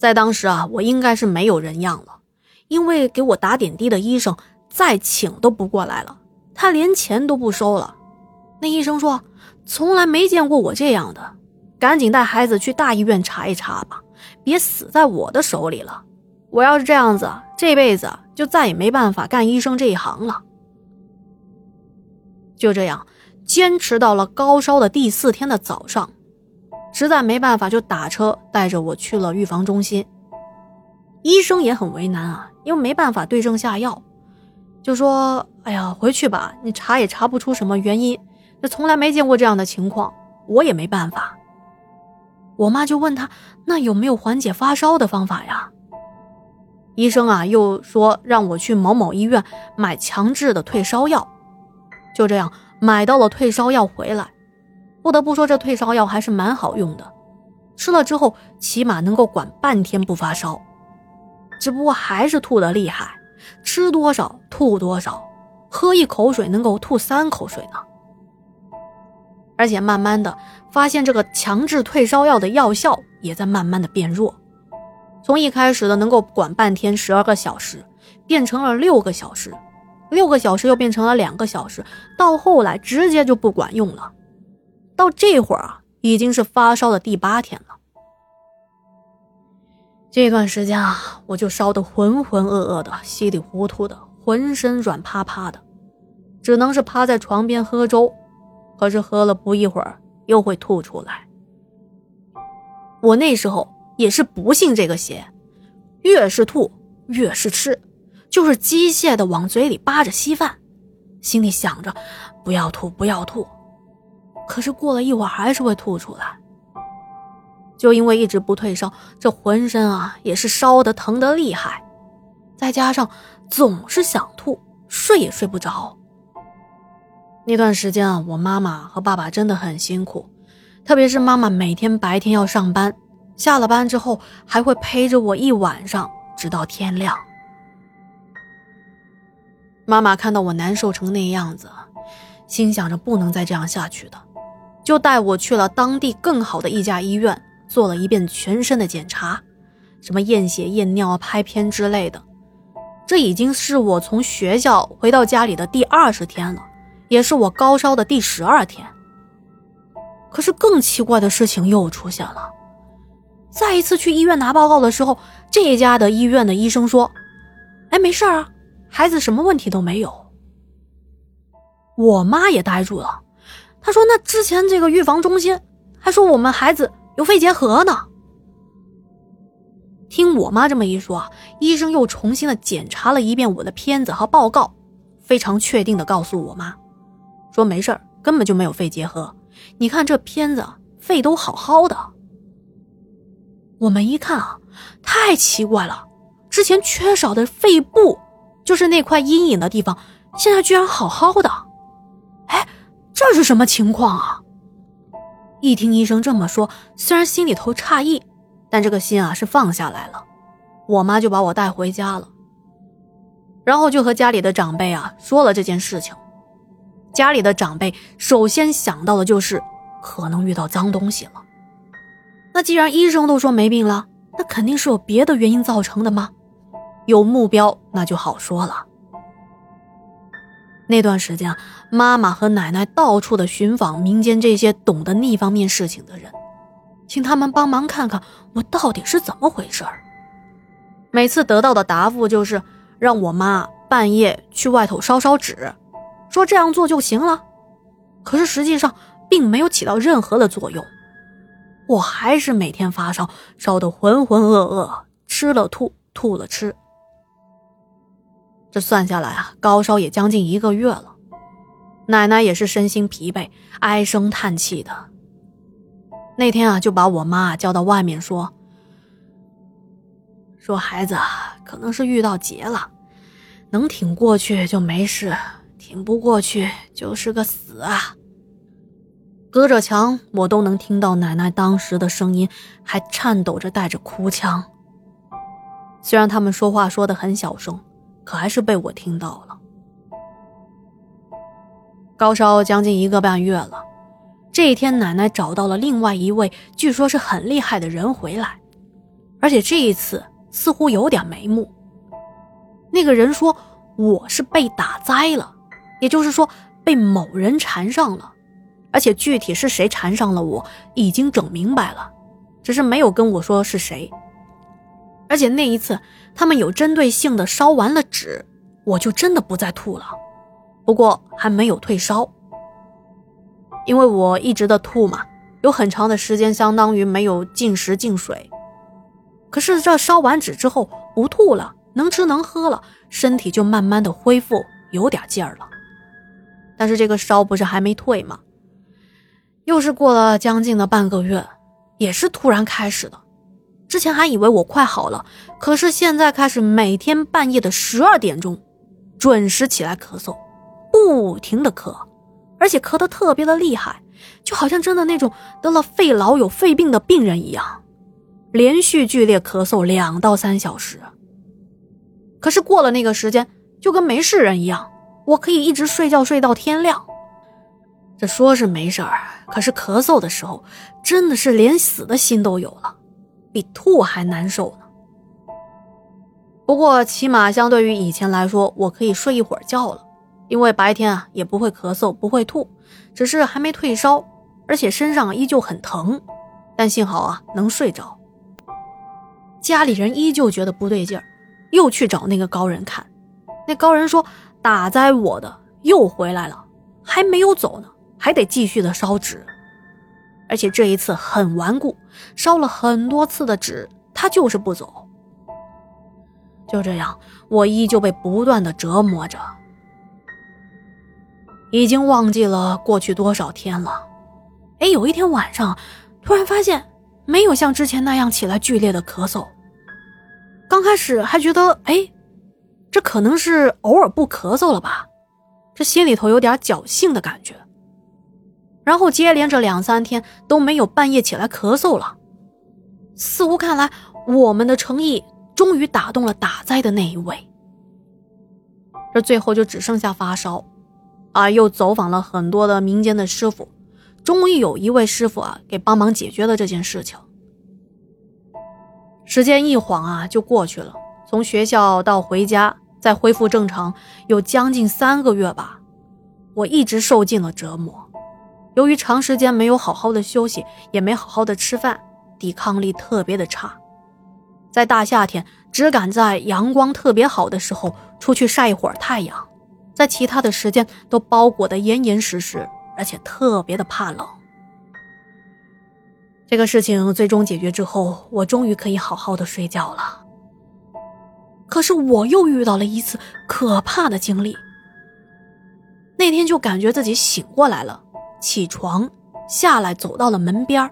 在当时啊，我应该是没有人样了，因为给我打点滴的医生再请都不过来了，他连钱都不收了。那医生说，从来没见过我这样的，赶紧带孩子去大医院查一查吧，别死在我的手里了。我要是这样子，这辈子就再也没办法干医生这一行了。就这样，坚持到了高烧的第四天的早上，实在没办法，就打车带着我去了预防中心。医生也很为难啊，因为没办法对症下药，就说：“哎呀，回去吧，你查也查不出什么原因。”这从来没见过这样的情况，我也没办法。我妈就问他：“那有没有缓解发烧的方法呀？”医生啊，又说让我去某某医院买强制的退烧药。就这样买到了退烧药回来，不得不说这退烧药还是蛮好用的，吃了之后起码能够管半天不发烧。只不过还是吐的厉害，吃多少吐多少，喝一口水能够吐三口水呢。而且慢慢的发现，这个强制退烧药的药效也在慢慢的变弱，从一开始的能够管半天十二个小时，变成了六个小时，六个小时又变成了两个小时，到后来直接就不管用了。到这会儿啊，已经是发烧的第八天了。这段时间啊，我就烧得浑浑噩噩的，稀里糊涂的，浑身软趴趴的，只能是趴在床边喝粥。可是喝了不一会儿，又会吐出来。我那时候也是不信这个邪，越是吐越是吃，就是机械的往嘴里扒着稀饭，心里想着不要吐不要吐。可是过了一会儿还是会吐出来。就因为一直不退烧，这浑身啊也是烧的疼的厉害，再加上总是想吐，睡也睡不着。那段时间啊，我妈妈和爸爸真的很辛苦，特别是妈妈每天白天要上班，下了班之后还会陪着我一晚上，直到天亮。妈妈看到我难受成那样子，心想着不能再这样下去的，就带我去了当地更好的一家医院，做了一遍全身的检查，什么验血、验尿、拍片之类的。这已经是我从学校回到家里的第二十天了。也是我高烧的第十二天。可是更奇怪的事情又出现了。再一次去医院拿报告的时候，这家的医院的医生说：“哎，没事啊，孩子什么问题都没有。”我妈也呆住了，他说：“那之前这个预防中心还说我们孩子有肺结核呢。”听我妈这么一说，医生又重新的检查了一遍我的片子和报告，非常确定的告诉我妈。说没事根本就没有肺结核。你看这片子，肺都好好的。我们一看啊，太奇怪了，之前缺少的肺部，就是那块阴影的地方，现在居然好好的。这是什么情况啊？一听医生这么说，虽然心里头诧异，但这个心啊是放下来了。我妈就把我带回家了，然后就和家里的长辈啊说了这件事情。家里的长辈首先想到的就是可能遇到脏东西了。那既然医生都说没病了，那肯定是有别的原因造成的吗？有目标那就好说了。那段时间，妈妈和奶奶到处的寻访民间这些懂得那方面事情的人，请他们帮忙看看我到底是怎么回事儿。每次得到的答复就是让我妈半夜去外头烧烧纸。说这样做就行了，可是实际上并没有起到任何的作用，我还是每天发烧，烧得浑浑噩噩，吃了吐，吐了吃。这算下来啊，高烧也将近一个月了，奶奶也是身心疲惫，唉声叹气的。那天啊，就把我妈叫到外面说：“说孩子啊可能是遇到劫了，能挺过去就没事。”挺不过去就是个死啊！隔着墙，我都能听到奶奶当时的声音，还颤抖着带着哭腔。虽然他们说话说的很小声，可还是被我听到了。高烧将近一个半月了，这一天奶奶找到了另外一位据说是很厉害的人回来，而且这一次似乎有点眉目。那个人说我是被打灾了，也就是说被某人缠上了，而且具体是谁缠上了我已经整明白了，只是没有跟我说是谁。而且那一次他们有针对性的烧完了纸，我就真的不再吐了，不过还没有退烧，因为我一直的吐嘛，有很长的时间相当于没有进食进水。可是这烧完纸之后不吐了，能吃能喝了，身体就慢慢的恢复，有点劲儿了。但是这个烧不是还没退吗？又是过了将近的半个月，也是突然开始的。之前还以为我快好了，可是现在开始每天半夜的十二点钟，准时起来咳嗽，不停的咳，而且咳得特别的厉害，就好像真的那种得了肺痨有肺病的病人一样。连续剧烈咳嗽两到三小时，可是过了那个时间就跟没事人一样，我可以一直睡觉睡到天亮。这说是没事儿，可是咳嗽的时候真的是连死的心都有了，比吐还难受呢。不过起码相对于以前来说，我可以睡一会儿觉了，因为白天啊也不会咳嗽，不会吐，只是还没退烧，而且身上依旧很疼，但幸好啊能睡着。家里人依旧觉得不对劲儿，又去找那个高人看。那高人说：“打灾我的又回来了，还没有走呢，还得继续的烧纸。而且这一次很顽固，烧了很多次的纸，他就是不走。就这样，我依旧被不断的折磨着。已经忘记了过去多少天了。哎，有一天晚上，突然发现。”没有像之前那样起来剧烈的咳嗽。刚开始还觉得，哎，这可能是偶尔不咳嗽了吧，这心里头有点侥幸的感觉。然后接连着两三天都没有半夜起来咳嗽了，似乎看来我们的诚意终于打动了打灾的那一位。这最后就只剩下发烧，啊，又走访了很多的民间的师傅。终于有一位师傅啊，给帮忙解决了这件事情。时间一晃啊，就过去了。从学校到回家，再恢复正常，有将近三个月吧。我一直受尽了折磨。由于长时间没有好好的休息，也没好好的吃饭，抵抗力特别的差。在大夏天，只敢在阳光特别好的时候出去晒一会儿太阳，在其他的时间都包裹得严严实实。而且特别的怕冷。这个事情最终解决之后，我终于可以好好的睡觉了。可是我又遇到了一次可怕的经历。那天就感觉自己醒过来了，起床下来走到了门边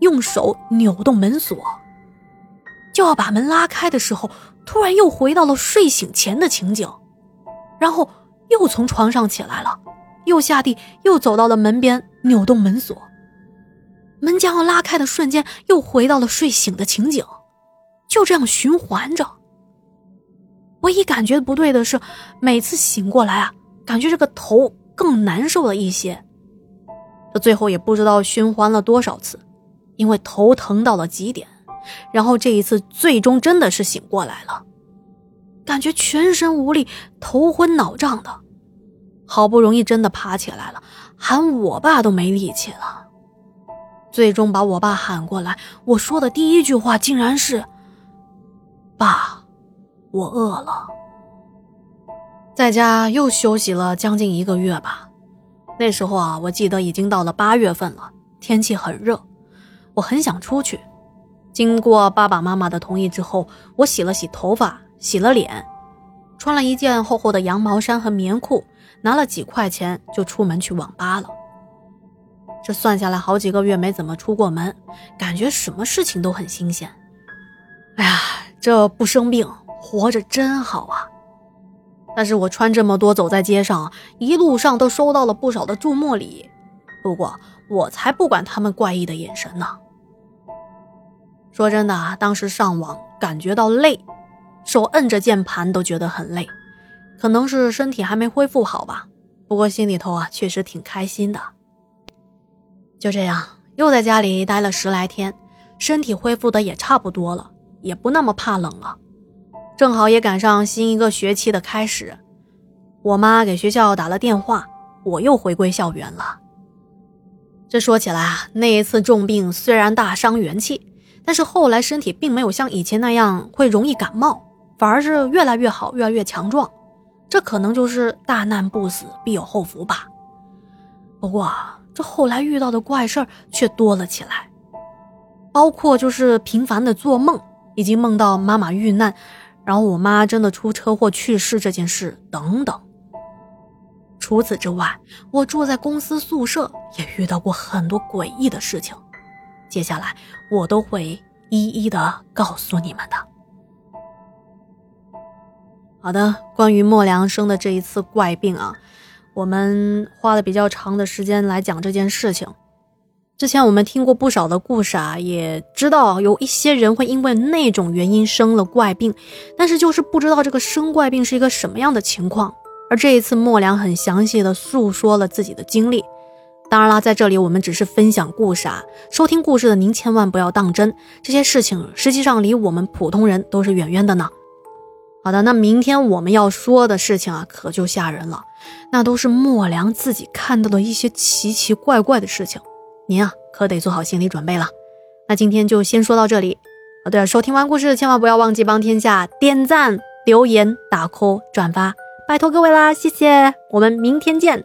用手扭动门锁，就要把门拉开的时候，突然又回到了睡醒前的情景，然后又从床上起来了。又下地，又走到了门边，扭动门锁。门将要拉开的瞬间，又回到了睡醒的情景，就这样循环着。唯一感觉不对的是，每次醒过来啊，感觉这个头更难受了一些。这最后也不知道循环了多少次，因为头疼到了极点。然后这一次，最终真的是醒过来了，感觉全身无力，头昏脑胀的。好不容易真的爬起来了，喊我爸都没力气了。最终把我爸喊过来，我说的第一句话竟然是：“爸，我饿了。”在家又休息了将近一个月吧。那时候啊，我记得已经到了八月份了，天气很热，我很想出去。经过爸爸妈妈的同意之后，我洗了洗头发，洗了脸，穿了一件厚厚的羊毛衫和棉裤。拿了几块钱就出门去网吧了。这算下来好几个月没怎么出过门，感觉什么事情都很新鲜。哎呀，这不生病活着真好啊！但是我穿这么多走在街上，一路上都收到了不少的注目礼。不过我才不管他们怪异的眼神呢。说真的，当时上网感觉到累，手摁着键盘都觉得很累。可能是身体还没恢复好吧，不过心里头啊确实挺开心的。就这样，又在家里待了十来天，身体恢复的也差不多了，也不那么怕冷了。正好也赶上新一个学期的开始，我妈给学校打了电话，我又回归校园了。这说起来啊，那一次重病虽然大伤元气，但是后来身体并没有像以前那样会容易感冒，反而是越来越好，越来越强壮。这可能就是大难不死必有后福吧。不过这后来遇到的怪事儿却多了起来，包括就是频繁的做梦，以及梦到妈妈遇难，然后我妈真的出车祸去世这件事等等。除此之外，我住在公司宿舍，也遇到过很多诡异的事情。接下来我都会一一的告诉你们的。好的，关于莫良生的这一次怪病啊，我们花了比较长的时间来讲这件事情。之前我们听过不少的故事啊，也知道有一些人会因为那种原因生了怪病，但是就是不知道这个生怪病是一个什么样的情况。而这一次，莫良很详细的诉说了自己的经历。当然啦，在这里我们只是分享故事啊，收听故事的您千万不要当真，这些事情实际上离我们普通人都是远远的呢。好的，那明天我们要说的事情啊，可就吓人了，那都是莫良自己看到的一些奇奇怪怪的事情，您啊可得做好心理准备了。那今天就先说到这里。啊，对了，收听完故事千万不要忘记帮天下点赞、留言、打 call、转发。拜托各位啦，谢谢，我们明天见。